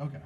Okay.